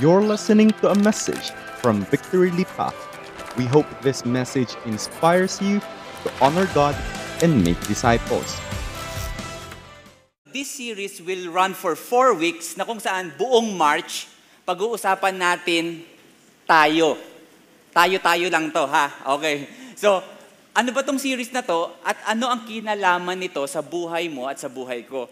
You're listening to a message from Victory Lipa. We hope this message inspires you to honor God and make disciples. This series will run for four weeks na kung saan buong March, pag-uusapan natin tayo. Tayo-tayo lang to, ha? Okay. So, ano ba tong series na to at ano ang kinalaman nito sa buhay mo at sa buhay ko?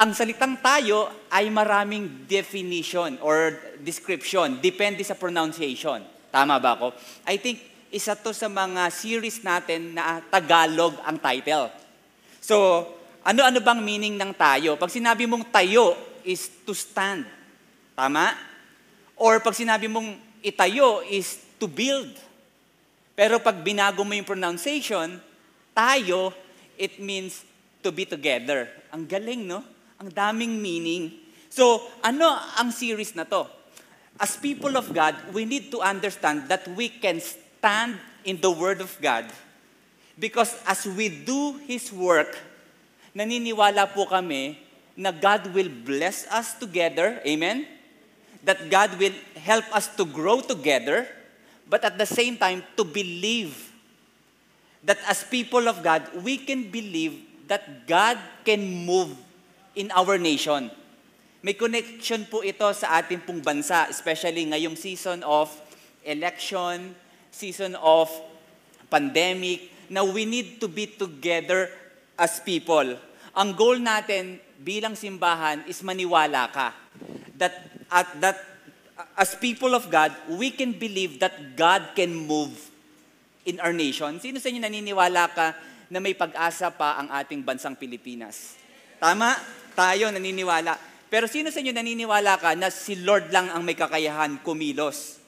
Ang salitang tayo ay maraming definition or description, depende sa pronunciation. Tama ba ako? I think isa to sa mga series natin na Tagalog ang title. So, ano-ano bang meaning ng tayo? Pag sinabi mong tayo is to stand. Tama? Or pag sinabi mong itayo is to build. Pero pag binago mo yung pronunciation, tayo, it means to be together. Ang galing, no? Ang daming meaning. So, ano ang series na to? As people of God, we need to understand that we can stand in the Word of God because as we do His work, naniniwala po kami na God will bless us together. Amen? That God will help us to grow together, but at the same time, to believe that as people of God, we can believe that God can move in our nation. May connection po ito sa ating pong bansa, especially ngayong season of election, season of pandemic, na we need to be together as people. Ang goal natin bilang simbahan is maniwala ka. That at that as people of God, we can believe that God can move in our nation. Sino sa inyo naniniwala ka na may pag-asa pa ang ating bansang Pilipinas? Tama? Tayo naniniwala. Pero sino sa inyo naniniwala ka na si Lord lang ang may kakayahan kumilos?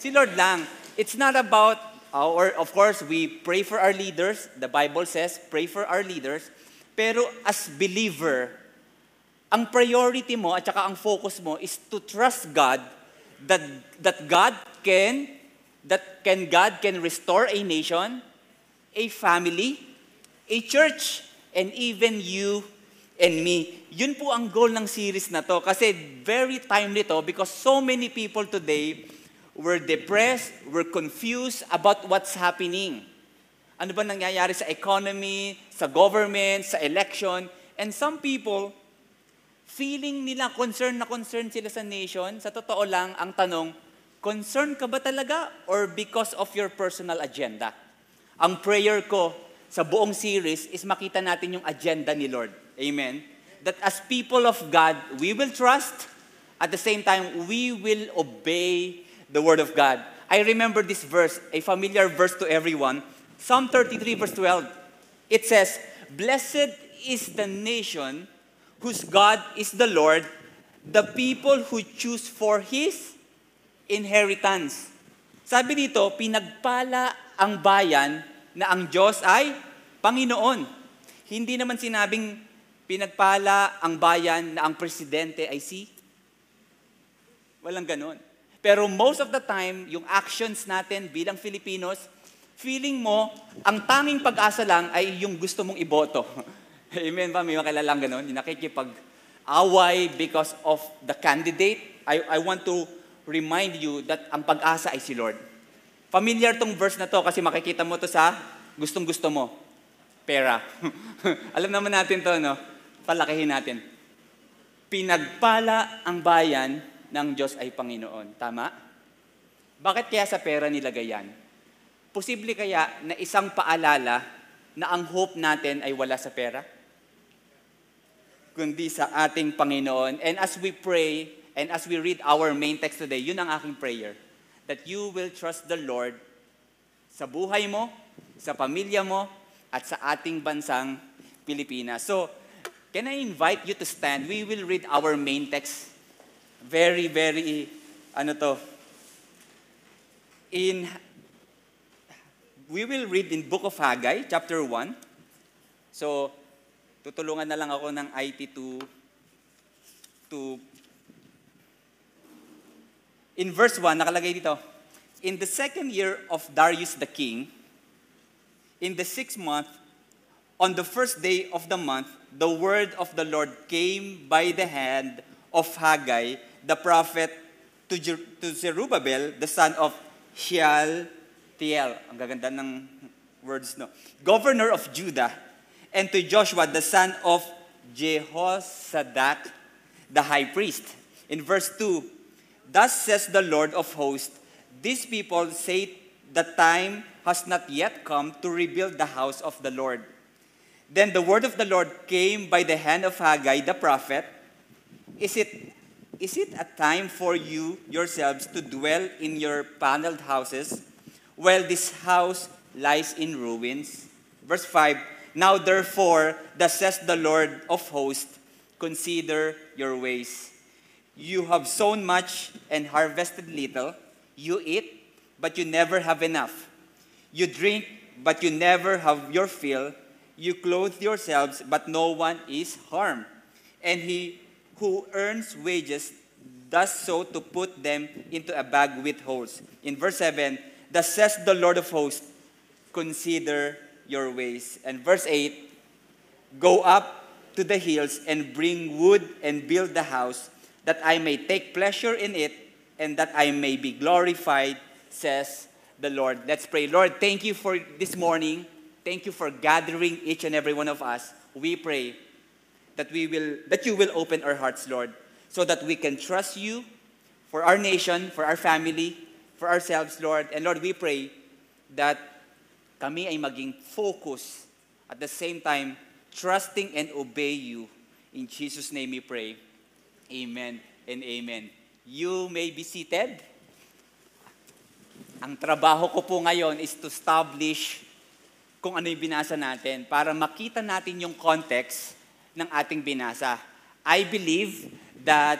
Si Lord lang. It's not about, uh, or of course, we pray for our leaders. The Bible says, pray for our leaders. Pero as believer, ang priority mo at saka ang focus mo is to trust God that that God can that can God can restore a nation, a family, a church, and even you and me. Yun po ang goal ng series na to kasi very timely to because so many people today were depressed, were confused about what's happening. Ano ba nangyayari sa economy, sa government, sa election, and some people feeling nila concern na concern sila sa nation, sa totoo lang, ang tanong, concern ka ba talaga or because of your personal agenda? Ang prayer ko sa buong series is makita natin yung agenda ni Lord. Amen? That as people of God, we will trust, at the same time, we will obey the Word of God. I remember this verse, a familiar verse to everyone, Psalm 33 verse 12. It says, Blessed is the nation whose God is the Lord, the people who choose for His inheritance. Sabi dito, pinagpala ang bayan na ang Diyos ay Panginoon. Hindi naman sinabing pinagpala ang bayan na ang presidente ay si. Walang ganon. Pero most of the time, yung actions natin bilang Filipinos, feeling mo, ang tanging pag-asa lang ay yung gusto mong iboto. Amen ba? May makilalang ganon. Yung nakikipag-away because of the candidate. I, I want to remind you that ang pag-asa ay si Lord. Familiar tong verse na to kasi makikita mo to sa gustong-gusto mo. Pera. Alam naman natin to, no? Palakihin natin. Pinagpala ang bayan ng Diyos ay Panginoon. Tama? Bakit kaya sa pera nilagay yan? Posible kaya na isang paalala na ang hope natin ay wala sa pera? Kundi sa ating Panginoon. And as we pray, and as we read our main text today, yun ang aking prayer. That you will trust the Lord sa buhay mo, sa pamilya mo, at sa ating bansang Pilipinas. So, can I invite you to stand? We will read our main text. Very, very, ano to, in, we will read in Book of Haggai, chapter 1. So, tutulungan na lang ako ng IT to, to, in verse 1, nakalagay dito, In the second year of Darius the king, in the sixth month, on the first day of the month, the word of the Lord came by the hand of Haggai, the prophet, to, Jer- to Zerubbabel, the son of Shealtiel. Ang gaganda ng words, no? Governor of Judah. And to Joshua, the son of Jehozadak, the high priest. In verse 2, Thus says the Lord of hosts, These people say the time has not yet come to rebuild the house of the Lord. Then the word of the Lord came by the hand of Haggai the prophet. Is it, is it a time for you yourselves to dwell in your paneled houses while this house lies in ruins? Verse 5 Now therefore, thus says the Lord of hosts, consider your ways. You have sown much and harvested little. You eat, but you never have enough. You drink, but you never have your fill. You clothe yourselves, but no one is harmed. And he who earns wages does so to put them into a bag with holes. In verse 7, thus says the Lord of hosts, consider your ways. And verse 8, go up to the hills and bring wood and build the house, that I may take pleasure in it and that I may be glorified, says the Lord. Let's pray. Lord, thank you for this morning. Thank you for gathering each and every one of us. We pray that we will that you will open our hearts, Lord, so that we can trust you for our nation, for our family, for ourselves, Lord. And Lord, we pray that kami ay maging focus at the same time trusting and obey you. In Jesus' name we pray. Amen and amen. You may be seated. Ang trabaho ko po ngayon is to establish kung ano yung binasa natin para makita natin yung context ng ating binasa. I believe that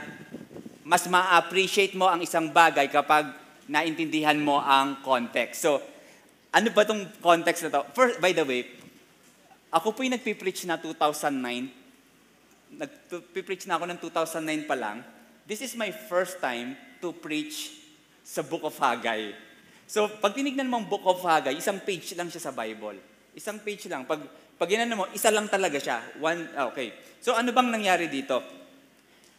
mas ma-appreciate mo ang isang bagay kapag naintindihan mo ang context. So, ano ba tong context na to? First, by the way, ako po yung nagpipreach na 2009. Nagpipreach na ako ng 2009 pa lang. This is my first time to preach sa Book of Haggai. So, pag tinignan mo ang Book of Haggai, isang page lang siya sa Bible. Isang page lang. Pag, pag mo, isa lang talaga siya. One, ah, okay. So, ano bang nangyari dito?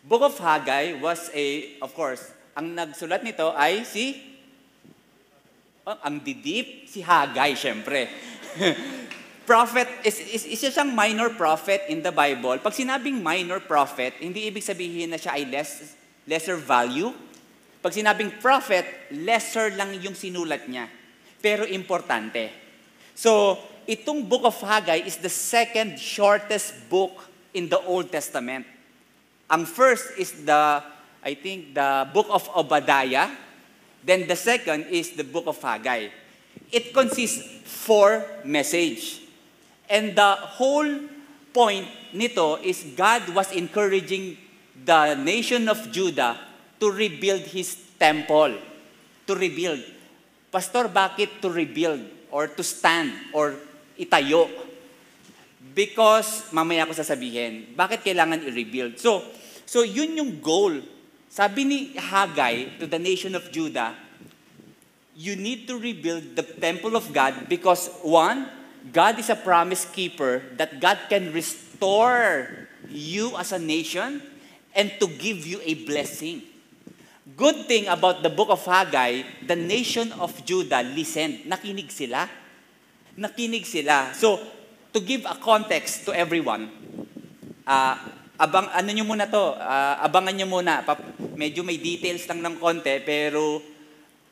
Book of Haggai was a, of course, ang nagsulat nito ay si, oh, ang didip, si Haggai, syempre. prophet, is, is, isa siyang minor prophet in the Bible. Pag sinabing minor prophet, hindi ibig sabihin na siya ay less, lesser value. Pag sinabing prophet, lesser lang yung sinulat niya. Pero importante. So, itong book of Haggai is the second shortest book in the Old Testament. Ang first is the, I think, the book of Obadiah. Then the second is the book of Haggai. It consists four message. And the whole point nito is God was encouraging the nation of Judah to rebuild His temple. To rebuild. Pastor, bakit to rebuild? Or to stand? Or itayo? Because, mamaya ko sasabihin, bakit kailangan i-rebuild? So, so yun yung goal. Sabi ni Haggai to the nation of Judah, you need to rebuild the temple of God because one, God is a promise keeper that God can restore you as a nation and to give you a blessing. Good thing about the book of Haggai, the nation of Judah listened. Nakinig sila. Nakinig sila. So, to give a context to everyone, uh, abang, ano nyo muna to, uh, abangan nyo muna. Pap, medyo may details lang ng konti, pero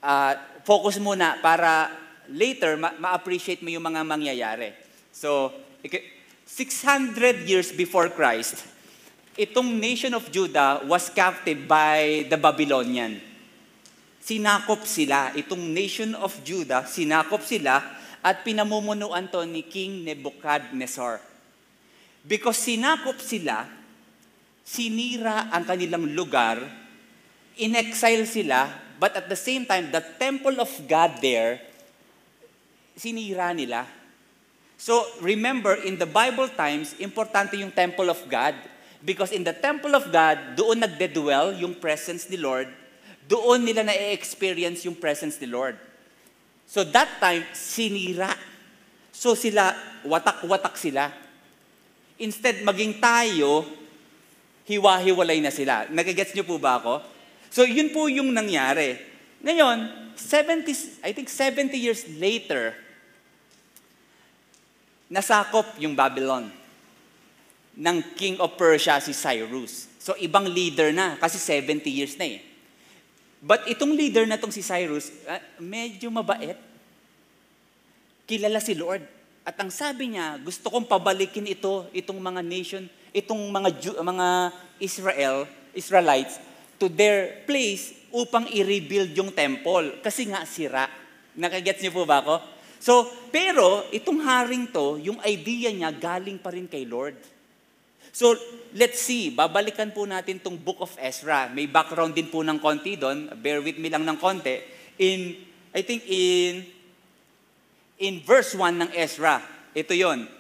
uh, focus muna para later ma- ma-appreciate mo yung mga mangyayari. So, 600 years before Christ, itong nation of Judah was captive by the Babylonian. Sinakop sila, itong nation of Judah, sinakop sila at pinamumunuan to ni King Nebuchadnezzar. Because sinakop sila, sinira ang kanilang lugar, in-exile sila, but at the same time, the temple of God there, sinira nila. So remember, in the Bible times, importante yung temple of God. Because in the temple of God, doon nagde-dwell yung presence ni Lord, doon nila na-experience yung presence ni Lord. So that time, sinira. So sila, watak-watak sila. Instead, maging tayo, hiwa-hiwalay na sila. Nagigets niyo po ba ako? So yun po yung nangyari. Ngayon, 70, I think 70 years later, nasakop yung Babylon ng King of Persia si Cyrus. So ibang leader na kasi 70 years na eh. But itong leader na tong si Cyrus, ah, medyo mabait. Kilala si Lord. At ang sabi niya, gusto kong pabalikin ito, itong mga nation, itong mga Ju- mga Israel, Israelites to their place upang i-rebuild yung temple kasi nga sira. Nakagets niyo po ba ako? So, pero itong haring to, yung idea niya galing pa rin kay Lord. So, let's see. Babalikan po natin tong Book of Ezra. May background din po ng konti doon. Bear with me lang ng konti. In, I think in, in verse 1 ng Ezra, ito yon.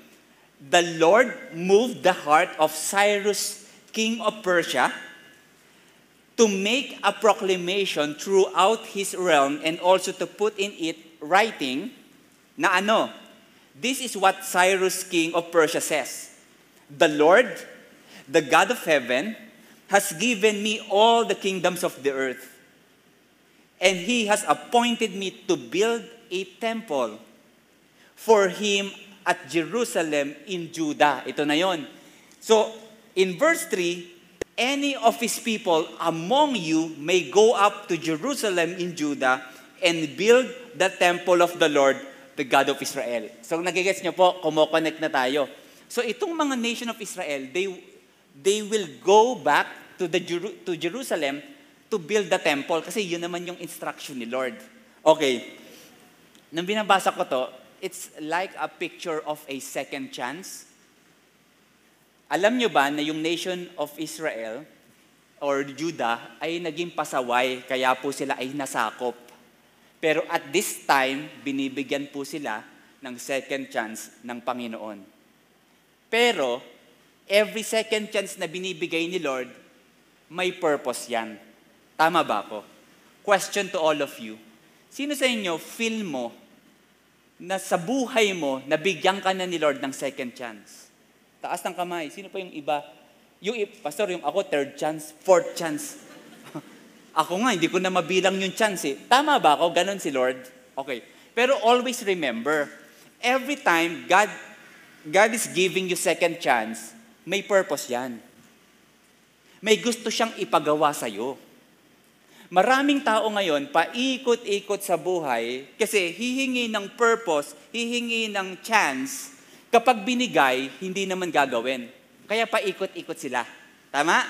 The Lord moved the heart of Cyrus, king of Persia, to make a proclamation throughout his realm and also to put in it writing na ano, this is what Cyrus, king of Persia says. The Lord, the God of heaven, has given me all the kingdoms of the earth. And he has appointed me to build a temple for him at Jerusalem in Judah. Ito na yon. So, in verse 3, any of his people among you may go up to Jerusalem in Judah and build the temple of the Lord, the God of Israel. So, nagigets niyo po, kumoconnect na tayo. So, itong mga nation of Israel, they, they will go back to, the, to Jerusalem to build the temple kasi yun naman yung instruction ni Lord. Okay. Nang binabasa ko to, it's like a picture of a second chance. Alam nyo ba na yung nation of Israel or Judah ay naging pasaway, kaya po sila ay nasakop. Pero at this time, binibigyan po sila ng second chance ng Panginoon. Pero, every second chance na binibigay ni Lord, may purpose yan. Tama ba ako? Question to all of you. Sino sa inyo, feel mo na sa buhay mo, nabigyan ka na ni Lord ng second chance? Taas ng kamay. Sino pa yung iba? Yung, pastor, yung ako, third chance, fourth chance. ako nga, hindi ko na mabilang yung chance eh. Tama ba ako? Ganon si Lord? Okay. Pero always remember, every time God, God is giving you second chance, may purpose yan. May gusto siyang ipagawa sa'yo. Maraming tao ngayon, paikot-ikot sa buhay kasi hihingi ng purpose, hihingi ng chance, kapag binigay, hindi naman gagawin. Kaya paikot-ikot sila. Tama?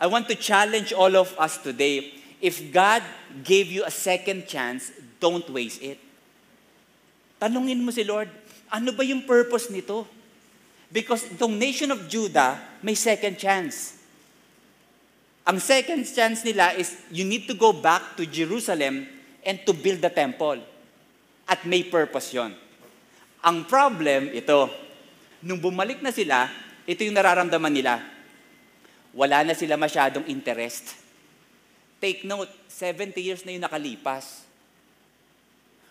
I want to challenge all of us today. If God gave you a second chance, don't waste it. Tanungin mo si Lord, ano ba yung purpose nito? Because itong nation of Judah, may second chance. Ang second chance nila is you need to go back to Jerusalem and to build the temple. At may purpose yon. Ang problem, ito, nung bumalik na sila, ito yung nararamdaman nila. Wala na sila masyadong interest. Take note, 70 years na yung nakalipas.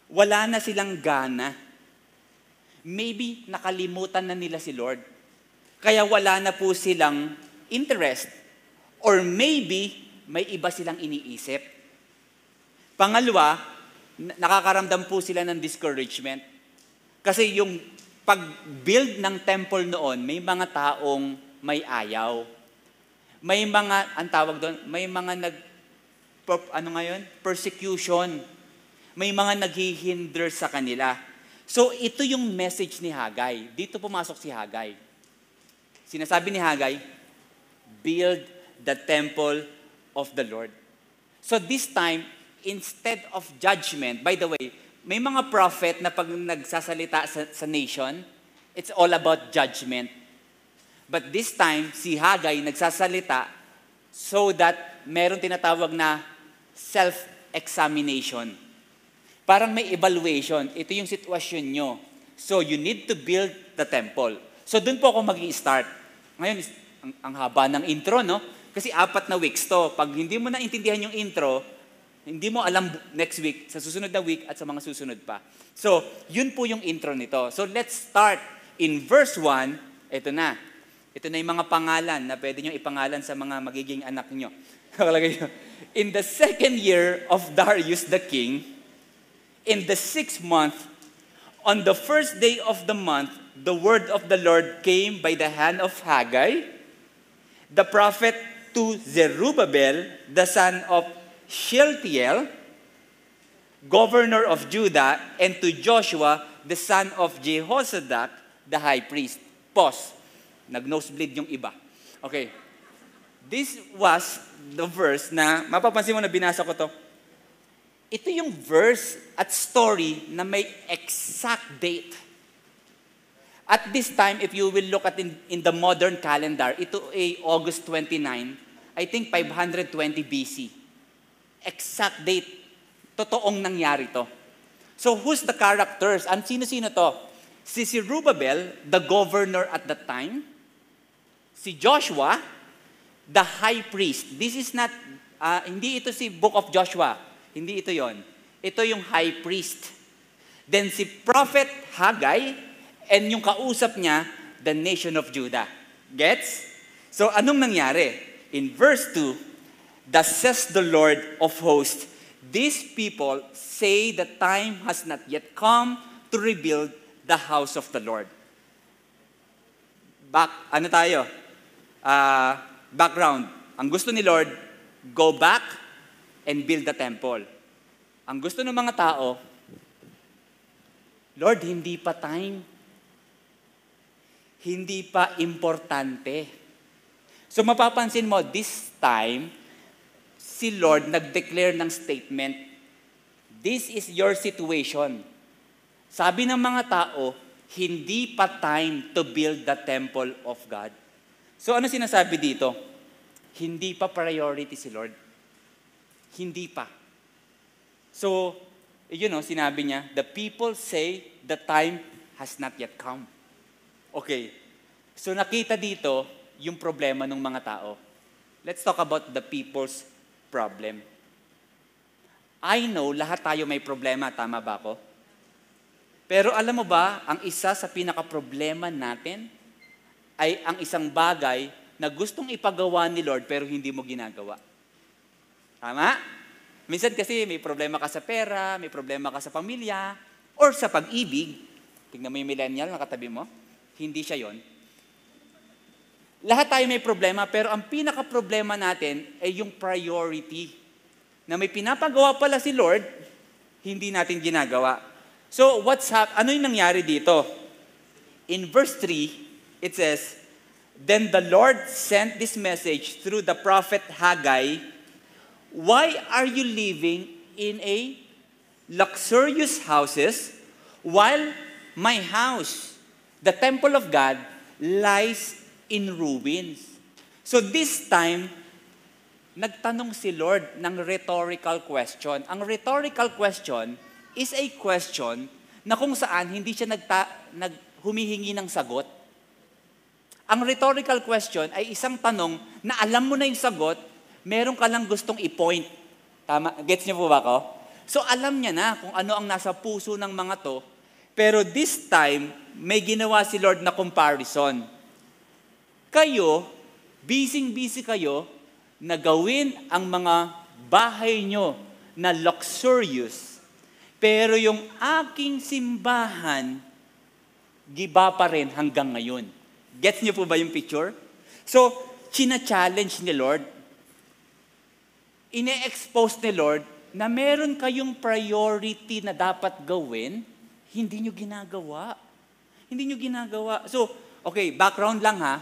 Wala na silang gana. Maybe nakalimutan na nila si Lord. Kaya wala na po silang interest Or maybe, may iba silang iniisip. Pangalawa, na- nakakaramdam po sila ng discouragement. Kasi yung pag-build ng temple noon, may mga taong may ayaw. May mga, ang tawag doon, may mga nag, ano ngayon? Persecution. May mga naghihinder sa kanila. So, ito yung message ni Hagay. Dito pumasok si Hagay. Sinasabi ni Hagay, build the temple of the Lord. So this time, instead of judgment, by the way, may mga prophet na pag nagsasalita sa, sa nation, it's all about judgment. But this time, si Hagay nagsasalita so that meron tinatawag na self-examination. Parang may evaluation. Ito yung sitwasyon nyo. So you need to build the temple. So doon po ako mag start Ngayon, ang, ang haba ng intro, no? Kasi apat na weeks to. Pag hindi mo naintindihan yung intro, hindi mo alam next week, sa susunod na week at sa mga susunod pa. So, yun po yung intro nito. So, let's start in verse 1. Ito na. Ito na yung mga pangalan na pwede nyo ipangalan sa mga magiging anak nyo. In the second year of Darius the king, in the sixth month, on the first day of the month, the word of the Lord came by the hand of Haggai, the prophet to Zerubbabel, the son of Shealtiel, governor of Judah, and to Joshua, the son of Jehozadak, the high priest. Pause. Nag-nosebleed yung iba. Okay. This was the verse na, mapapansin mo na binasa ko to. Ito yung verse at story na may exact date. At this time, if you will look at in, in the modern calendar, ito ay August 29, I think 520 BC. Exact date. Totoong nangyari to. So who's the characters? Ang sino-sino to? Si Zerubbabel, the governor at that time. Si Joshua, the high priest. This is not, uh, hindi ito si Book of Joshua. Hindi ito yon. Ito yung high priest. Then si Prophet Haggai, and yung kausap niya, the nation of Judah. Gets? So anong nangyari? In verse 2, Thus says the Lord of hosts, These people say the time has not yet come to rebuild the house of the Lord. Back, ano tayo? Uh, background. Ang gusto ni Lord, go back and build the temple. Ang gusto ng mga tao, Lord, hindi pa time. Hindi pa importante. So mapapansin mo, this time, si Lord nag-declare ng statement, this is your situation. Sabi ng mga tao, hindi pa time to build the temple of God. So ano sinasabi dito? Hindi pa priority si Lord. Hindi pa. So, you know, sinabi niya, the people say the time has not yet come. Okay. So nakita dito yung problema ng mga tao. Let's talk about the people's problem. I know lahat tayo may problema, tama ba ako? Pero alam mo ba, ang isa sa pinaka-problema natin ay ang isang bagay na gustong ipagawa ni Lord pero hindi mo ginagawa. Tama? Minsan kasi may problema ka sa pera, may problema ka sa pamilya, or sa pag-ibig. Tingnan mo yung millennial na katabi mo. Hindi siya yon. Lahat tayo may problema, pero ang pinaka-problema natin ay yung priority. Na may pinapagawa pala si Lord, hindi natin ginagawa. So, what's hap- ano yung nangyari dito? In verse 3, it says, Then the Lord sent this message through the prophet Haggai, Why are you living in a luxurious houses while my house, the temple of God, lies in ruins? So this time, nagtanong si Lord ng rhetorical question. Ang rhetorical question is a question na kung saan hindi siya nagta, nag, humihingi ng sagot. Ang rhetorical question ay isang tanong na alam mo na yung sagot, meron ka lang gustong i-point. Tama? Gets niyo po ba ako? So alam niya na kung ano ang nasa puso ng mga to, pero this time, may ginawa si Lord na comparison. Kayo, busy-busy kayo, na gawin ang mga bahay nyo na luxurious, pero yung aking simbahan, giba pa rin hanggang ngayon. Gets niyo po ba yung picture? So, china-challenge ni Lord, ine-expose ni Lord na meron kayong priority na dapat gawin, hindi nyo ginagawa. Hindi nyo ginagawa. So, okay, background lang ha.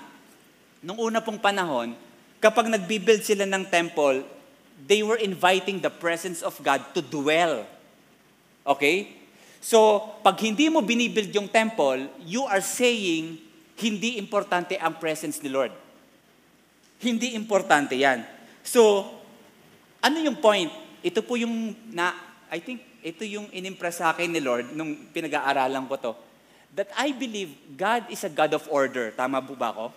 Nung una pong panahon, kapag nagbibuild sila ng temple, they were inviting the presence of God to dwell. Okay? So, pag hindi mo binibuild yung temple, you are saying, hindi importante ang presence ni Lord. Hindi importante yan. So, ano yung point? Ito po yung, na, I think, ito yung inimpress sa akin ni Lord nung pinag-aaralan ko to. That I believe God is a God of order. Tama po ba ako?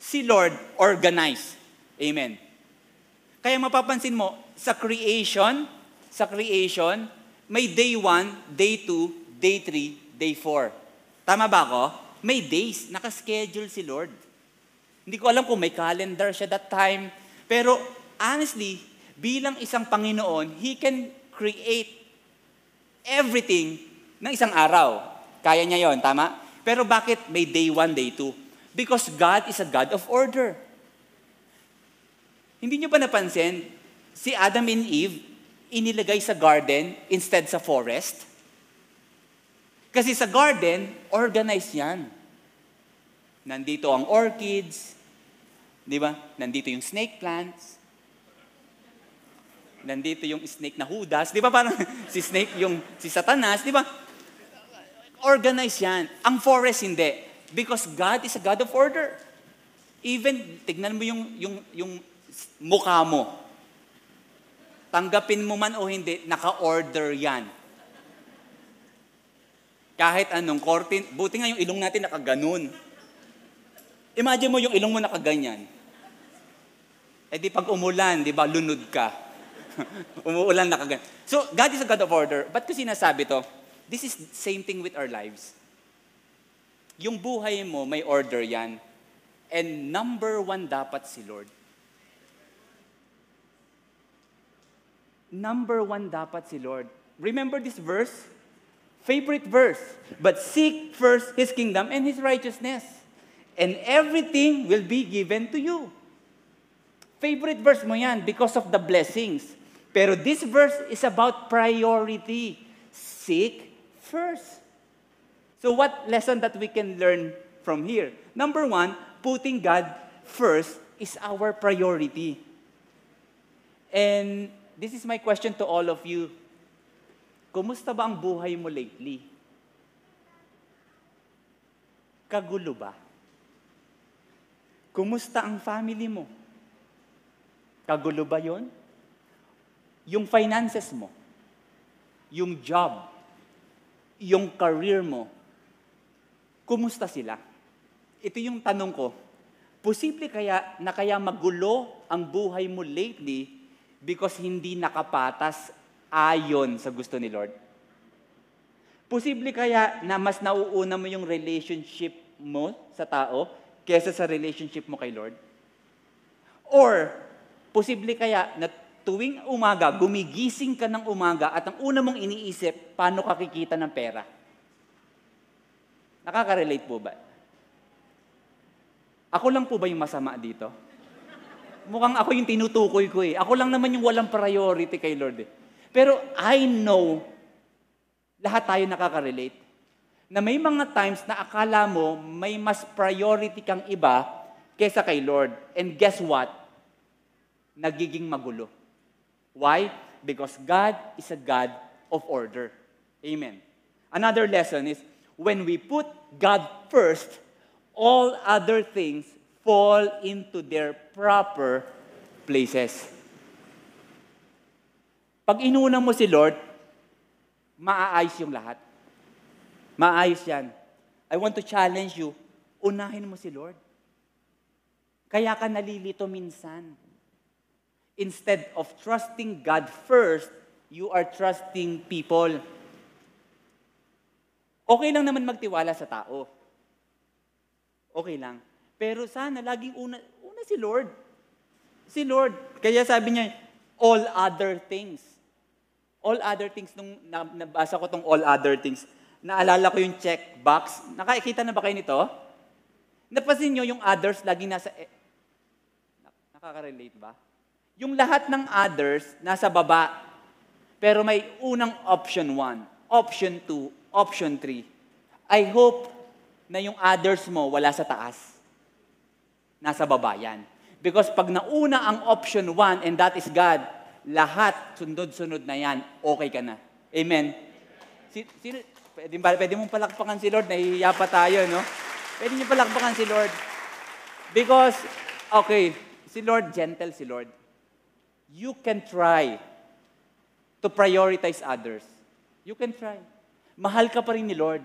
Si Lord organize. Amen. Kaya mapapansin mo, sa creation, sa creation, may day 1, day 2, day 3, day 4. Tama ba ako? May days, nakaschedule si Lord. Hindi ko alam kung may calendar siya that time, pero honestly, bilang isang Panginoon, He can create everything ng isang araw. Kaya niya yon, tama? Pero bakit may day one, day two? Because God is a God of order. Hindi niyo ba napansin, si Adam and Eve, inilagay sa garden instead sa forest? Kasi sa garden, organized yan. Nandito ang orchids, di ba? Nandito yung snake plants. Nandito yung snake na Judas, di ba? Parang si snake yung si Satanas, di ba? Organized yan. Ang forest hindi. Because God is a God of order. Even, tignan mo yung, yung, yung mukha mo. Tanggapin mo man o hindi, naka-order yan. Kahit anong kortin, buti nga yung ilong natin nakaganon. Imagine mo yung ilong mo nakaganyan. Eh di pag umulan, di ba, lunod ka. Umuulan nakaganyan. So, God is a God of order. Ba't ko sinasabi to? This is same thing with our lives. Yung buhay mo, may order yan. And number one dapat si Lord. Number one dapat si Lord. Remember this verse? Favorite verse. But seek first His kingdom and His righteousness. And everything will be given to you. Favorite verse mo yan because of the blessings. Pero this verse is about priority. Seek first. So what lesson that we can learn from here? Number one, putting God first is our priority. And this is my question to all of you. Kumusta ba ang buhay mo lately? Kagulo ba? Kumusta ang family mo? Kagulo ba yon? Yung finances mo, yung job, yung career mo, kumusta sila? Ito yung tanong ko. Posible kaya na kaya magulo ang buhay mo lately because hindi nakapatas ayon sa gusto ni Lord? Posible kaya na mas nauuna mo yung relationship mo sa tao kesa sa relationship mo kay Lord? Or, posible kaya na tuwing umaga, gumigising ka ng umaga at ang una mong iniisip, paano ka kikita ng pera? Nakaka-relate po ba? Ako lang po ba yung masama dito? Mukhang ako yung tinutukoy ko eh. Ako lang naman yung walang priority kay Lord eh. Pero I know, lahat tayo nakaka-relate, na may mga times na akala mo may mas priority kang iba kesa kay Lord. And guess what? Nagiging magulo. Why? Because God is a God of order. Amen. Another lesson is when we put God first, all other things fall into their proper places. Pag inuna mo si Lord, maaayos yung lahat. Maayos yan. I want to challenge you, unahin mo si Lord. Kaya ka nalilito minsan. Instead of trusting God first, you are trusting people. Okay lang naman magtiwala sa tao. Okay lang. Pero sana laging una, una si Lord. Si Lord. Kaya sabi niya, all other things. All other things, nung nabasa ko tong all other things, naalala ko yung check box. Nakakita na ba kayo nito? Napansin nyo yung others laging nasa... Eh, nakaka-relate ba? Yung lahat ng others nasa baba, pero may unang option 1, option 2, option 3. I hope na yung others mo wala sa taas. Nasa baba yan. Because pag nauna ang option 1 and that is God, lahat sunod-sunod na yan, okay ka na. Amen. Si, sino, pwede, pwede mong palakpakan si Lord, nahihiya pa tayo, no? Pwede niyo palakpakan si Lord. Because, okay, si Lord, gentle si Lord you can try to prioritize others. You can try. Mahal ka pa rin ni Lord.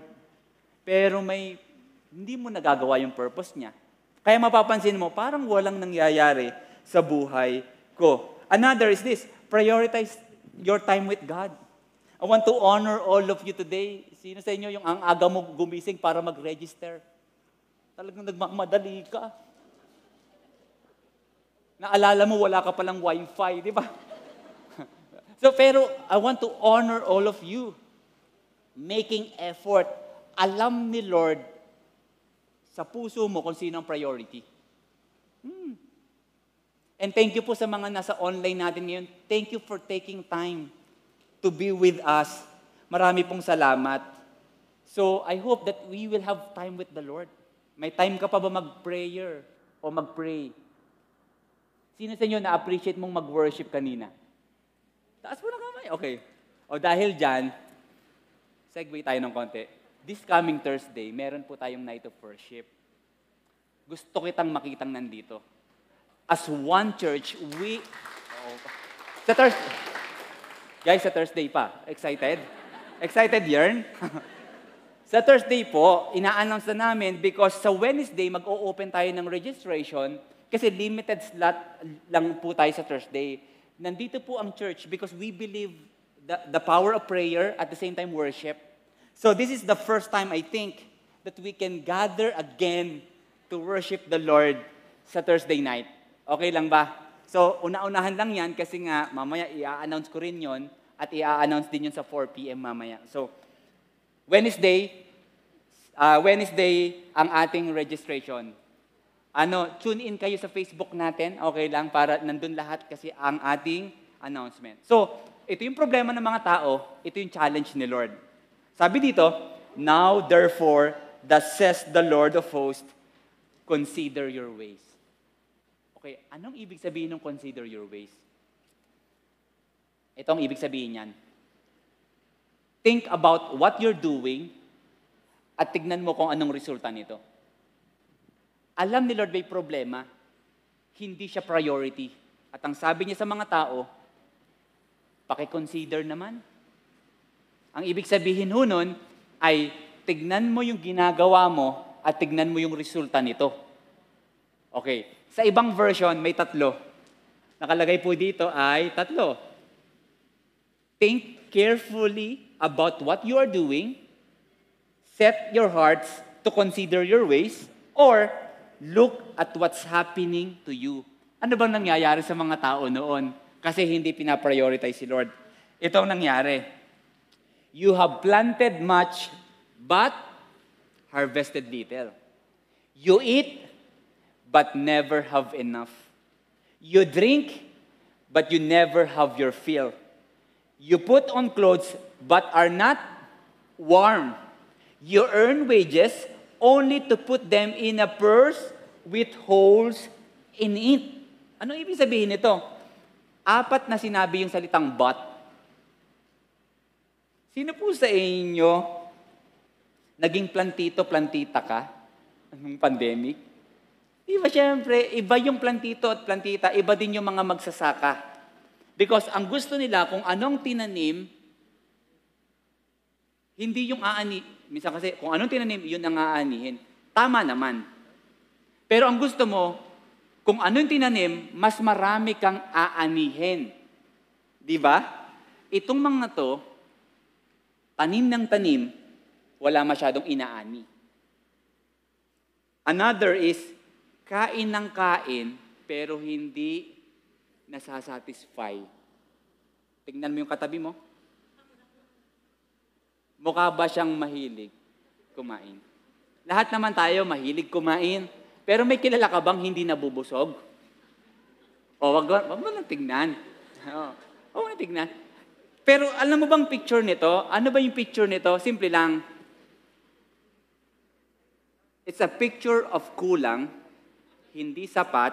Pero may, hindi mo nagagawa yung purpose niya. Kaya mapapansin mo, parang walang nangyayari sa buhay ko. Another is this, prioritize your time with God. I want to honor all of you today. Sino sa inyo yung ang aga mo gumising para mag-register? Talagang nagmamadali ka. Naalala mo, wala ka palang wifi, di ba? so, pero I want to honor all of you. Making effort. Alam ni Lord sa puso mo kung sino ang priority. Hmm. And thank you po sa mga nasa online natin ngayon. Thank you for taking time to be with us. Marami pong salamat. So, I hope that we will have time with the Lord. May time ka pa ba mag-prayer o mag-pray? Sino sa inyo na-appreciate mong mag-worship kanina? Taas mo na kamay. Okay. O dahil dyan, segue tayo ng konti. This coming Thursday, meron po tayong night of worship. Gusto kitang makitang nandito. As one church, we... Oh, sa Thursday... Guys, sa Thursday pa. Excited? Excited, Yern? Sa Thursday po, ina-announce na namin because sa Wednesday, mag-o-open tayo ng registration kasi limited slot lang po tayo sa Thursday. Nandito po ang church because we believe the, the power of prayer at the same time worship. So this is the first time, I think, that we can gather again to worship the Lord sa Thursday night. Okay lang ba? So, una-unahan lang yan kasi nga, mamaya i-announce ko rin yon at i-announce din yun sa 4 p.m. mamaya. So, Wednesday, uh, Wednesday ang ating registration. Ano, tune in kayo sa Facebook natin, okay lang, para nandun lahat kasi ang ating announcement. So, ito yung problema ng mga tao, ito yung challenge ni Lord. Sabi dito, Now therefore, thus says the Lord of hosts, consider your ways. Okay, anong ibig sabihin ng consider your ways? Ito ang ibig sabihin niyan. Think about what you're doing at tignan mo kung anong resulta nito. Alam ni Lord may problema, hindi siya priority. At ang sabi niya sa mga tao, pakiconsider naman. Ang ibig sabihin ho nun ay tignan mo yung ginagawa mo at tignan mo yung resulta nito. Okay. Sa ibang version, may tatlo. Nakalagay po dito ay tatlo. Think carefully about what you are doing, set your hearts to consider your ways, or look at what's happening to you. Ano bang nangyayari sa mga tao noon? Kasi hindi pinaprioritize si Lord. Ito ang nangyari. You have planted much, but harvested little. You eat, but never have enough. You drink, but you never have your fill. You put on clothes, but are not warm. You earn wages only to put them in a purse with holes in it. Ano ibig sabihin nito? Apat na sinabi yung salitang but. Sino po sa inyo naging plantito, plantita ka nung pandemic? Di ba siyempre, iba yung plantito at plantita, iba din yung mga magsasaka. Because ang gusto nila, kung anong tinanim, hindi yung aani. Minsan kasi, kung anong tinanim, yun ang aanihin. Tama naman. Pero ang gusto mo, kung anong tinanim, mas marami kang aanihin. Di ba? Itong mga to, tanim ng tanim, wala masyadong inaani. Another is, kain ng kain, pero hindi nasasatisfy. Tingnan mo yung katabi mo. Mukha ba siyang mahilig kumain? Lahat naman tayo mahilig kumain. Pero may kilala ka bang hindi nabubusog? O, wag, wag mo lang tignan. O, wag mo lang tignan. Pero alam mo bang picture nito? Ano ba yung picture nito? Simple lang. It's a picture of kulang, hindi sapat,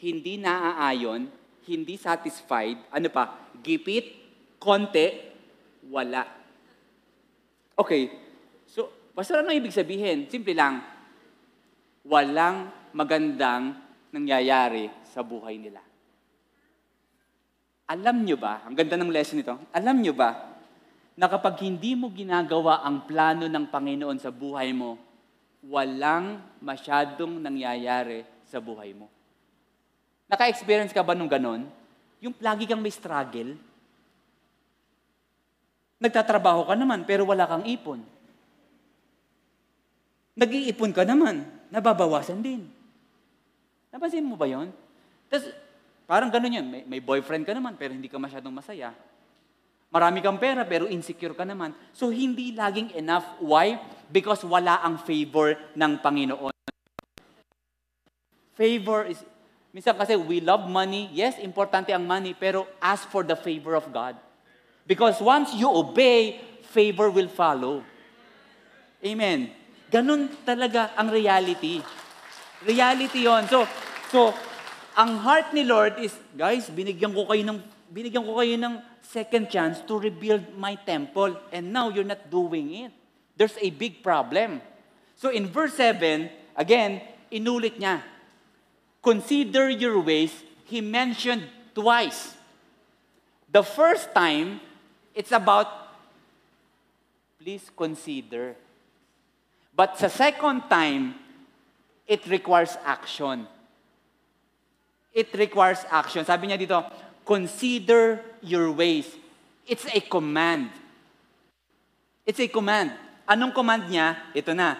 hindi naaayon, hindi satisfied, ano pa, gipit, konti, wala. Okay, so, pastor, ano ibig sabihin? Simple lang, walang magandang nangyayari sa buhay nila. Alam nyo ba, ang ganda ng lesson nito, alam nyo ba, na kapag hindi mo ginagawa ang plano ng Panginoon sa buhay mo, walang masyadong nangyayari sa buhay mo. Naka-experience ka ba nung ganon? Yung lagi kang may struggle? Nagtatrabaho ka naman, pero wala kang ipon. Nag-iipon ka naman, nababawasan din. Napansin mo ba yon? Tapos, Parang ganun yun. May, may boyfriend ka naman, pero hindi ka masyadong masaya. Marami kang pera, pero insecure ka naman. So, hindi laging enough. Why? Because wala ang favor ng Panginoon. Favor is, minsan kasi we love money. Yes, importante ang money, pero ask for the favor of God. Because once you obey, favor will follow. Amen. Ganun talaga ang reality. Reality yon. So, so, ang heart ni Lord is, guys, binigyan ko kayo ng, binigyan ko kayo ng second chance to rebuild my temple. And now you're not doing it. There's a big problem. So in verse 7, again, inulit niya. Consider your ways. He mentioned twice. The first time, it's about, please consider. But sa second time, it requires action it requires action. Sabi niya dito, consider your ways. It's a command. It's a command. Anong command niya? Ito na.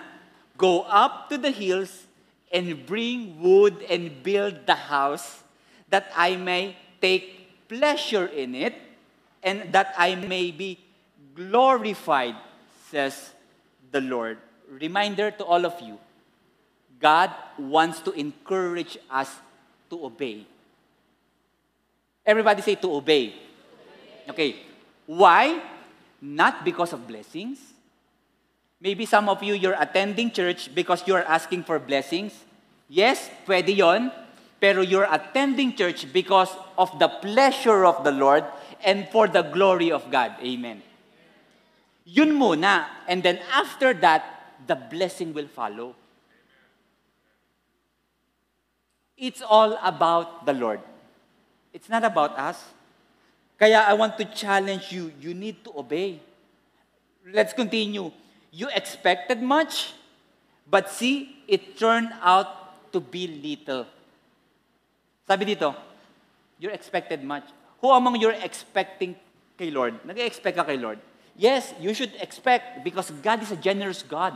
Go up to the hills and bring wood and build the house that I may take pleasure in it and that I may be glorified, says the Lord. Reminder to all of you, God wants to encourage us to obey. Everybody say to obey. Okay. Why? Not because of blessings. Maybe some of you, you're attending church because you're asking for blessings. Yes, pwede yon. Pero you're attending church because of the pleasure of the Lord and for the glory of God. Amen. Yun muna. And then after that, the blessing will follow. It's all about the Lord. It's not about us. Kaya I want to challenge you. You need to obey. Let's continue. You expected much, but see, it turned out to be little. Sabi dito, you expected much. Who among you are expecting kay Lord? Nag-expect ka kay Lord? Yes, you should expect because God is a generous God.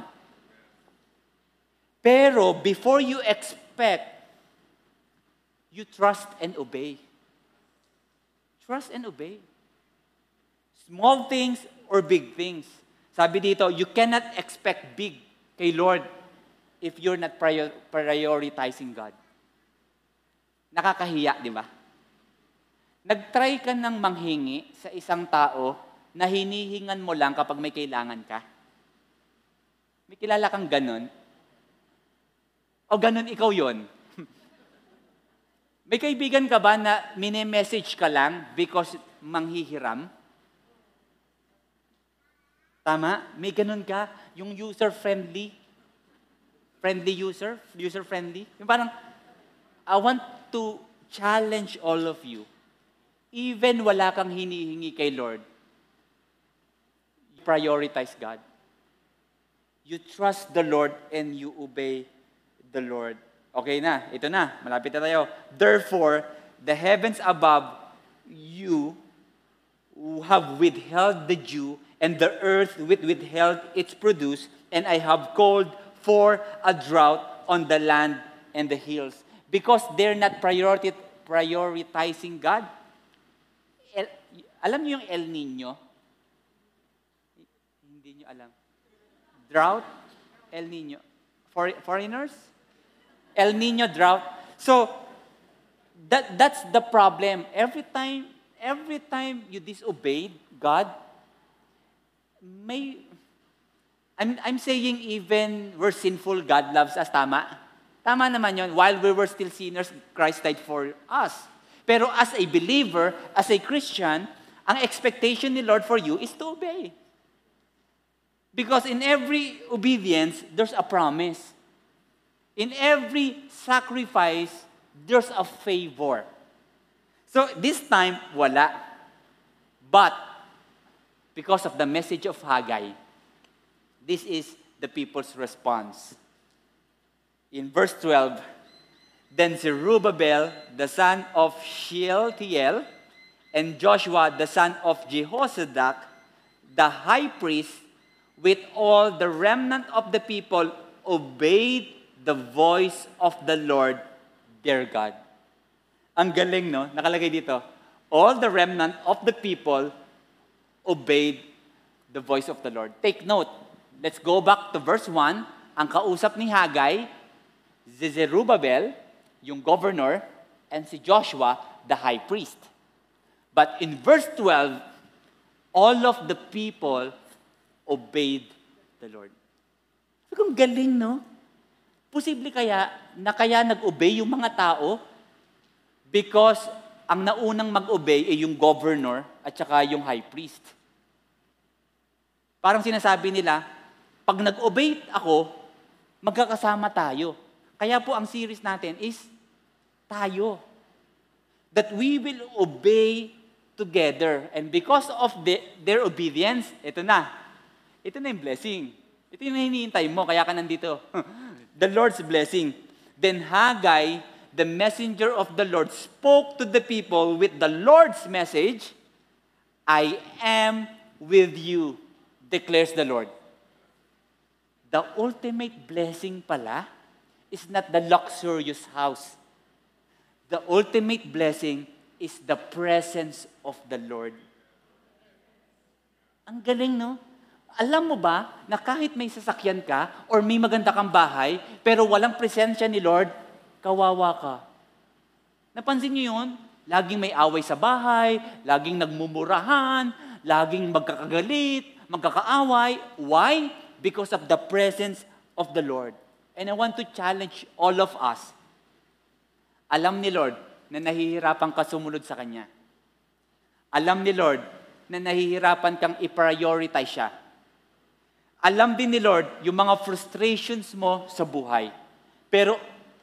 Pero before you expect, you trust and obey. Trust and obey. Small things or big things. Sabi dito, you cannot expect big kay Lord if you're not prior- prioritizing God. Nakakahiya, di ba? Nag-try ka ng manghingi sa isang tao na hinihingan mo lang kapag may kailangan ka. May kilala kang ganun? O ganun ikaw yon? May kaibigan ka ba na mini-message ka lang because manghihiram? Tama? May ganun ka? Yung user-friendly? Friendly user? User-friendly? Yung parang, I want to challenge all of you. Even wala kang hinihingi kay Lord, you prioritize God. You trust the Lord and you obey the Lord. Okay na, ito na, malapit na tayo. Therefore, the heavens above you have withheld the dew, and the earth with withheld its produce, and I have called for a drought on the land and the hills. Because they're not priority, prioritizing God. Alam niyo yung El Nino? Hindi niyo alam. Drought, El Nino. For, foreigners? El Nino drought. So, that, that's the problem. Every time, every time you disobeyed God, may, I'm, I'm saying even we're sinful, God loves us, tama? Tama naman yon. While we were still sinners, Christ died for us. Pero as a believer, as a Christian, ang expectation ni Lord for you is to obey. Because in every obedience, there's a promise. In every sacrifice, there's a favor. So this time, wala. But, because of the message of Haggai, this is the people's response. In verse 12, then Zerubbabel, the son of Shealtiel, and Joshua, the son of Jehozadak, the high priest, with all the remnant of the people, obeyed the voice of the Lord their God. Ang galing, no? Nakalagay dito. All the remnant of the people obeyed the voice of the Lord. Take note. Let's go back to verse 1. Ang kausap ni Haggai, si Zerubbabel, yung governor, and si Joshua, the high priest. But in verse 12, all of the people obeyed the Lord. Kung galing, no? Posible kaya na kaya nag-obey yung mga tao because ang naunang mag-obey ay yung governor at saka yung high priest. Parang sinasabi nila, pag nag-obey ako, magkakasama tayo. Kaya po ang series natin is tayo. That we will obey together. And because of the, their obedience, ito na. Ito na yung blessing. Ito yung hinihintay mo, kaya ka nandito. the Lord's blessing. Then Haggai, the messenger of the Lord, spoke to the people with the Lord's message, I am with you, declares the Lord. The ultimate blessing pala is not the luxurious house. The ultimate blessing is the presence of the Lord. Ang galing, no? Alam mo ba na kahit may sasakyan ka or may maganda kang bahay, pero walang presensya ni Lord, kawawa ka. Napansin niyo yun? Laging may away sa bahay, laging nagmumurahan, laging magkakagalit, magkakaaway. Why? Because of the presence of the Lord. And I want to challenge all of us. Alam ni Lord na nahihirapan ka sumunod sa Kanya. Alam ni Lord na nahihirapan kang i-prioritize siya. Alam din ni Lord yung mga frustrations mo sa buhay. Pero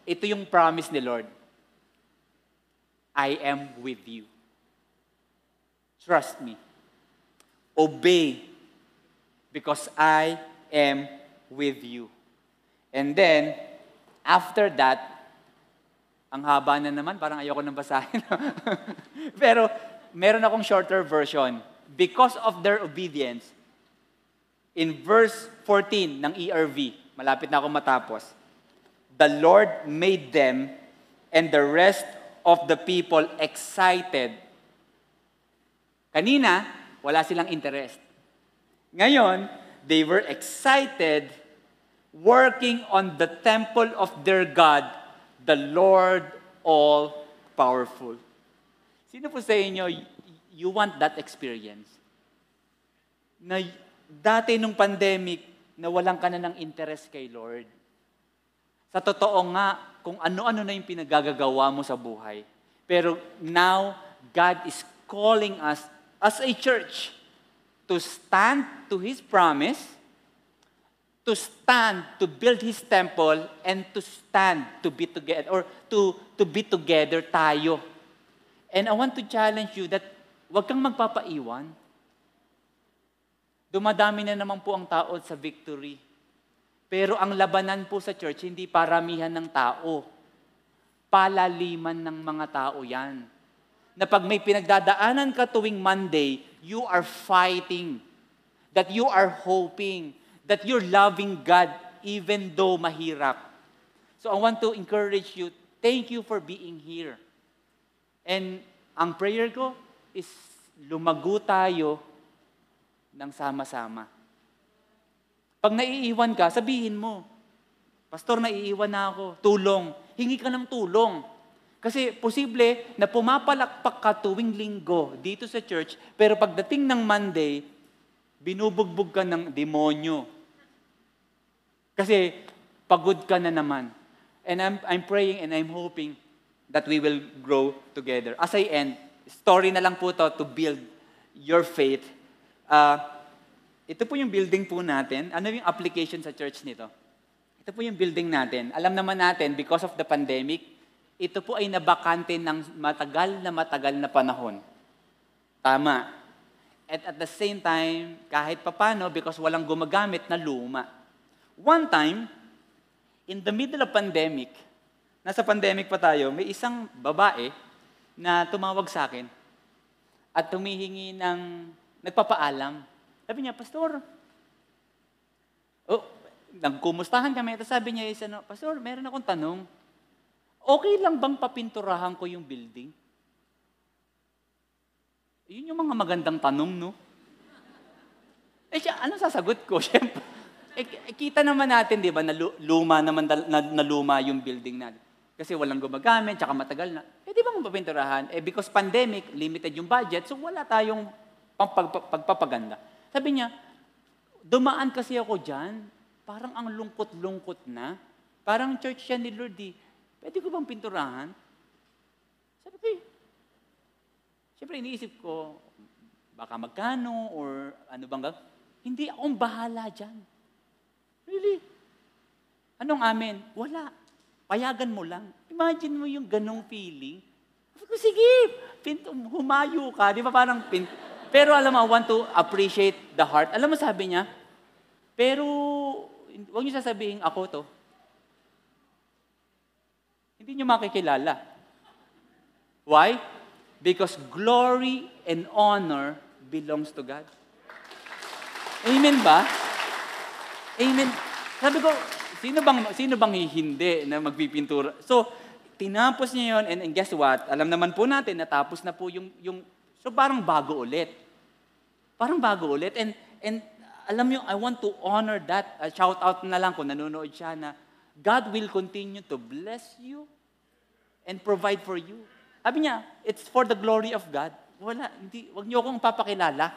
ito yung promise ni Lord. I am with you. Trust me. Obey because I am with you. And then, after that, ang haba na naman, parang ayoko nang basahin. Pero, meron akong shorter version. Because of their obedience, in verse 14 ng ERV, malapit na ako matapos, the Lord made them and the rest of the people excited. Kanina, wala silang interest. Ngayon, they were excited working on the temple of their God, the Lord all-powerful. Sino po sa inyo, you want that experience? Na dati nung pandemic, nawalan ka na ng interest kay Lord. Sa totoo nga, kung ano-ano na yung pinagagagawa mo sa buhay. Pero now, God is calling us as a church to stand to His promise, to stand to build His temple, and to stand to be together, or to, to be together tayo. And I want to challenge you that huwag kang magpapaiwan. Dumadami na naman po ang tao sa victory. Pero ang labanan po sa church, hindi paramihan ng tao. Palaliman ng mga tao yan. Na pag may pinagdadaanan ka tuwing Monday, you are fighting. That you are hoping. That you're loving God even though mahirap. So I want to encourage you, thank you for being here. And ang prayer ko is lumago tayo ng sama-sama. Pag naiiwan ka, sabihin mo, Pastor, naiiwan na ako. Tulong. Hingi ka ng tulong. Kasi posible na pumapalakpak ka tuwing linggo dito sa church, pero pagdating ng Monday, binubugbog ka ng demonyo. Kasi pagod ka na naman. And I'm, I'm praying and I'm hoping that we will grow together. As I end, story na lang po to to build your faith. Uh, ito po yung building po natin. Ano yung application sa church nito? Ito po yung building natin. Alam naman natin, because of the pandemic, ito po ay nabakante ng matagal na matagal na panahon. Tama. At at the same time, kahit papano, because walang gumagamit na luma. One time, in the middle of pandemic, nasa pandemic pa tayo, may isang babae na tumawag sa akin at tumihingi ng nagpapaalam. Sabi niya, Pastor, oh, nagkumustahan kami. Tapos sabi niya, isa, no, Pastor, meron akong tanong. okay lang bang papinturahan ko yung building? Yun yung mga magandang tanong, no? Eh siya, ano sasagot ko? Siyempre, eh, eh, kita naman natin, di ba, na lu- luma naman, na, luma yung building natin. Kasi walang gumagamit, tsaka matagal na. Eh, di ba mapapinturahan? Eh, because pandemic, limited yung budget, so wala tayong pagpapaganda. Sabi niya, dumaan kasi ako dyan, parang ang lungkot-lungkot na. Parang church yan ni Lord, eh. Pwede ko bang pinturahan? Sabi ko, eh, Siyempre, iniisip ko, baka magkano or ano bang gag- Hindi akong bahala dyan. Really? Anong amen? Wala. Payagan mo lang. Imagine mo yung ganong feeling. Sabi sige, pin- humayo ka. Di ba parang pin... Pero alam mo, I want to appreciate the heart. Alam mo, sabi niya, pero huwag niyo sasabihin ako to. Hindi niyo makikilala. Why? Because glory and honor belongs to God. Amen ba? Amen. Sabi ko, sino bang, sino bang hindi na magpipintura? So, tinapos niya yon and, and guess what? Alam naman po natin, natapos na po yung, yung so parang bago ulit. Parang bago ulit. And, and alam niyo, I want to honor that. Uh, shout out na lang kung nanonood siya na God will continue to bless you and provide for you. Sabi niya, it's for the glory of God. Wala, hindi, wag niyo akong papakilala.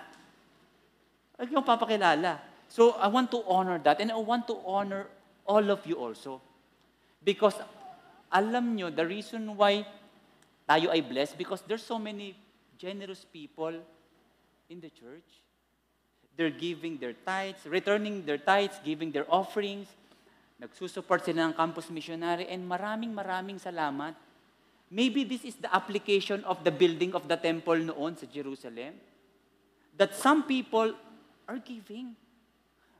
Wag niyo akong papakilala. So, I want to honor that and I want to honor all of you also. Because alam niyo, the reason why tayo ay blessed because there's so many generous people in the church. They're giving their tithes, returning their tithes, giving their offerings. Nagsusupport sila ng campus missionary and maraming maraming salamat. Maybe this is the application of the building of the temple noon sa Jerusalem. That some people are giving.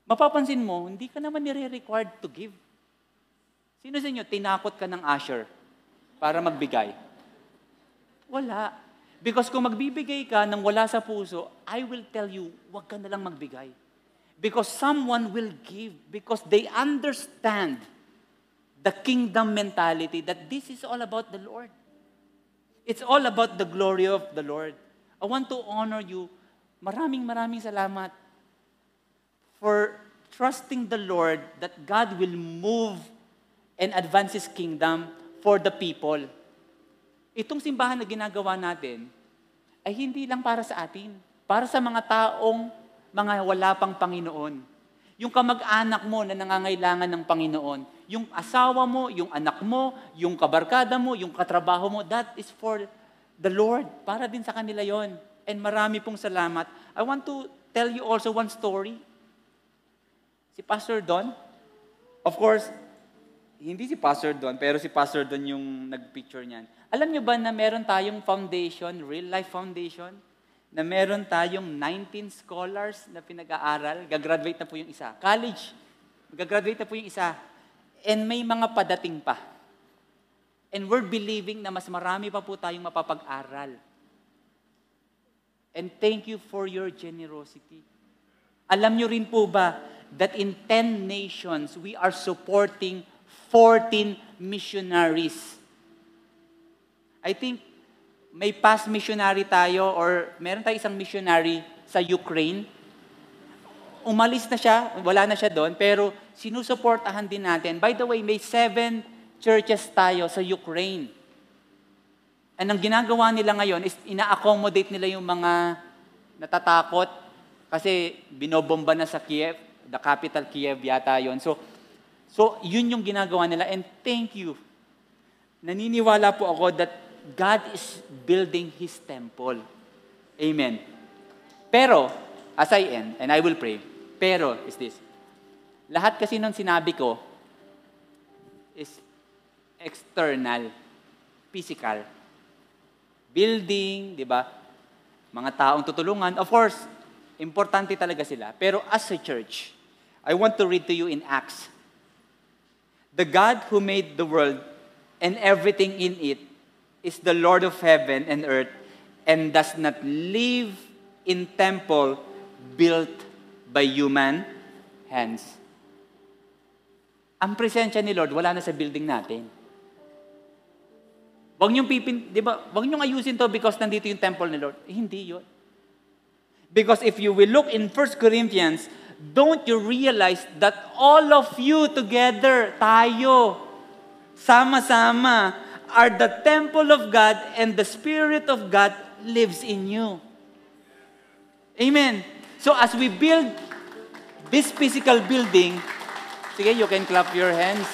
Mapapansin mo, hindi ka naman nire-required to give. Sino sa inyo, tinakot ka ng usher para magbigay? Wala. Because kung magbibigay ka nang wala sa puso, I will tell you, huwag ka na lang magbigay. Because someone will give because they understand the kingdom mentality that this is all about the Lord. It's all about the glory of the Lord. I want to honor you. Maraming maraming salamat for trusting the Lord that God will move and advance His kingdom for the people. Itong simbahan na ginagawa natin ay hindi lang para sa atin. Para sa mga taong mga wala pang Panginoon. Yung kamag-anak mo na nangangailangan ng Panginoon. Yung asawa mo, yung anak mo, yung kabarkada mo, yung katrabaho mo, that is for the Lord. Para din sa kanila yon. And marami pong salamat. I want to tell you also one story. Si Pastor Don, of course, hindi si Pastor Don, pero si Pastor Don yung nag-picture niyan. Alam niyo ba na meron tayong foundation, real life foundation, na meron tayong 19 scholars na pinag-aaral, gagraduate na po yung isa. College, gagraduate na po yung isa. And may mga padating pa. And we're believing na mas marami pa po tayong mapapag-aral. And thank you for your generosity. Alam niyo rin po ba that in 10 nations, we are supporting 14 missionaries. I think may past missionary tayo or meron tayo isang missionary sa Ukraine. Umalis na siya, wala na siya doon, pero sinusuportahan din natin. By the way, may seven churches tayo sa Ukraine. And ang ginagawa nila ngayon is ina-accommodate nila yung mga natatakot kasi binobomba na sa Kiev, the capital Kiev yata yon. So, so yun yung ginagawa nila and thank you. Naniniwala po ako that God is building His temple. Amen. Pero, as I end, and I will pray, pero is this, lahat kasi nung sinabi ko is external, physical. Building, di ba? Mga taong tutulungan. Of course, importante talaga sila. Pero as a church, I want to read to you in Acts. The God who made the world and everything in it is the Lord of heaven and earth and does not live in temple built by human hands. Ang presensya ni Lord, wala na sa building natin. Wag niyong pipin, di ba? Wag niyong ayusin to because nandito yung temple ni Lord. Eh, hindi yun. Because if you will look in 1 Corinthians, don't you realize that all of you together, tayo, sama-sama, are the temple of God and the Spirit of God lives in you. Amen. So as we build this physical building, sige, you can clap your hands.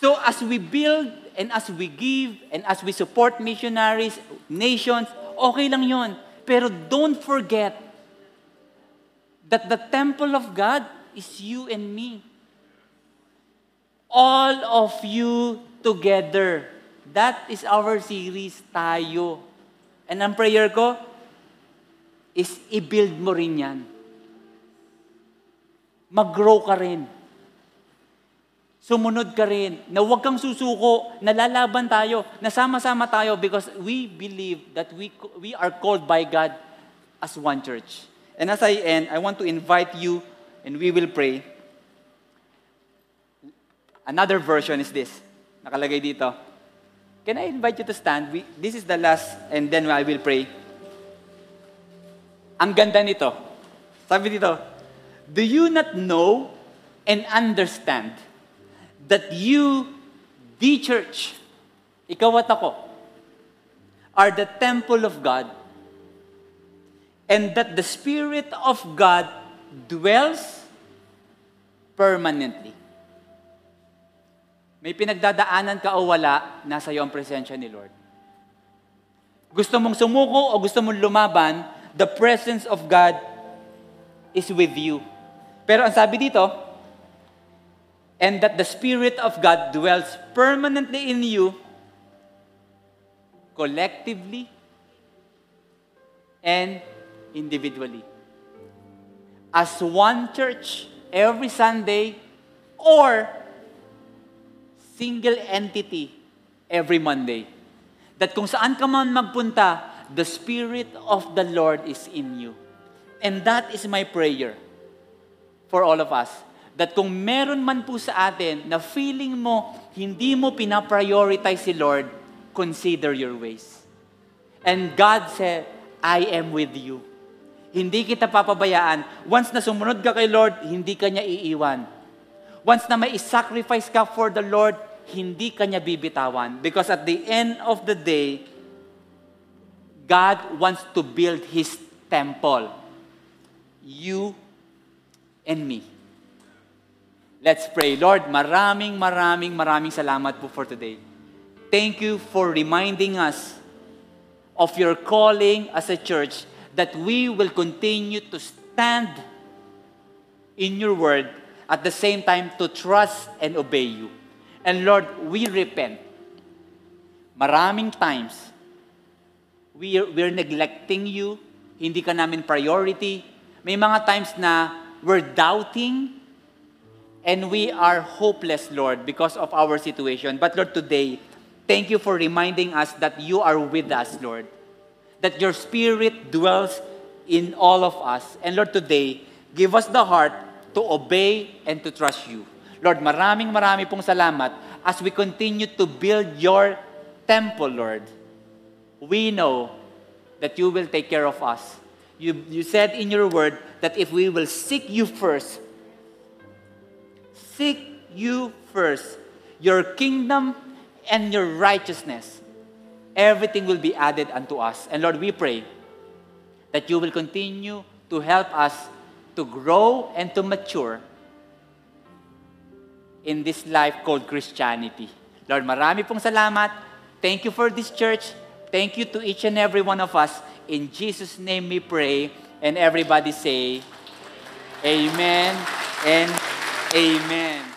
So as we build and as we give and as we support missionaries, nations, okay lang yon. Pero don't forget that the temple of God is you and me. All of you together. That is our series, Tayo. And ang prayer ko is i-build mo rin yan. Mag-grow ka rin. Sumunod ka rin. Na huwag kang susuko. Nalalaban tayo. Nasama-sama tayo because we believe that we, we are called by God as one church. And as I end, I want to invite you and we will pray. Another version is this. Nakalagay dito. Can I invite you to stand? We, this is the last and then I will pray. Ang ganda nito. Sabi dito, Do you not know and understand that you, the church, ikaw at ako, are the temple of God and that the Spirit of God dwells permanently. May pinagdadaanan ka o wala, nasa iyo ang presensya ni Lord. Gusto mong sumuko o gusto mong lumaban, the presence of God is with you. Pero ang sabi dito, and that the Spirit of God dwells permanently in you, collectively and individually. As one church every Sunday or single entity every Monday. That kung saan ka man magpunta, the Spirit of the Lord is in you. And that is my prayer for all of us. That kung meron man po sa atin na feeling mo, hindi mo pinaprioritize si Lord, consider your ways. And God said, I am with you. Hindi kita papabayaan. Once na sumunod ka kay Lord, hindi ka niya iiwan. Once na may sacrifice ka for the Lord, hindi ka niya bibitawan. Because at the end of the day, God wants to build His temple. You and me. Let's pray. Lord, maraming, maraming, maraming salamat po for today. Thank you for reminding us of your calling as a church that we will continue to stand in your word at the same time to trust and obey you. And Lord, we repent. Maraming times, we are, we're neglecting you, hindi ka namin priority. May mga times na we're doubting and we are hopeless, Lord, because of our situation. But Lord, today, thank you for reminding us that you are with us, Lord. That your Spirit dwells in all of us. And Lord, today, give us the heart to obey and to trust you. Lord, maraming marami pong salamat as we continue to build your temple, Lord. We know that you will take care of us. You, you said in your word that if we will seek you first, seek you first, your kingdom and your righteousness, everything will be added unto us. And Lord, we pray that you will continue to help us to grow and to mature in this life called Christianity. Lord, marami pong salamat. Thank you for this church. Thank you to each and every one of us. In Jesus' name we pray. And everybody say, Amen and Amen.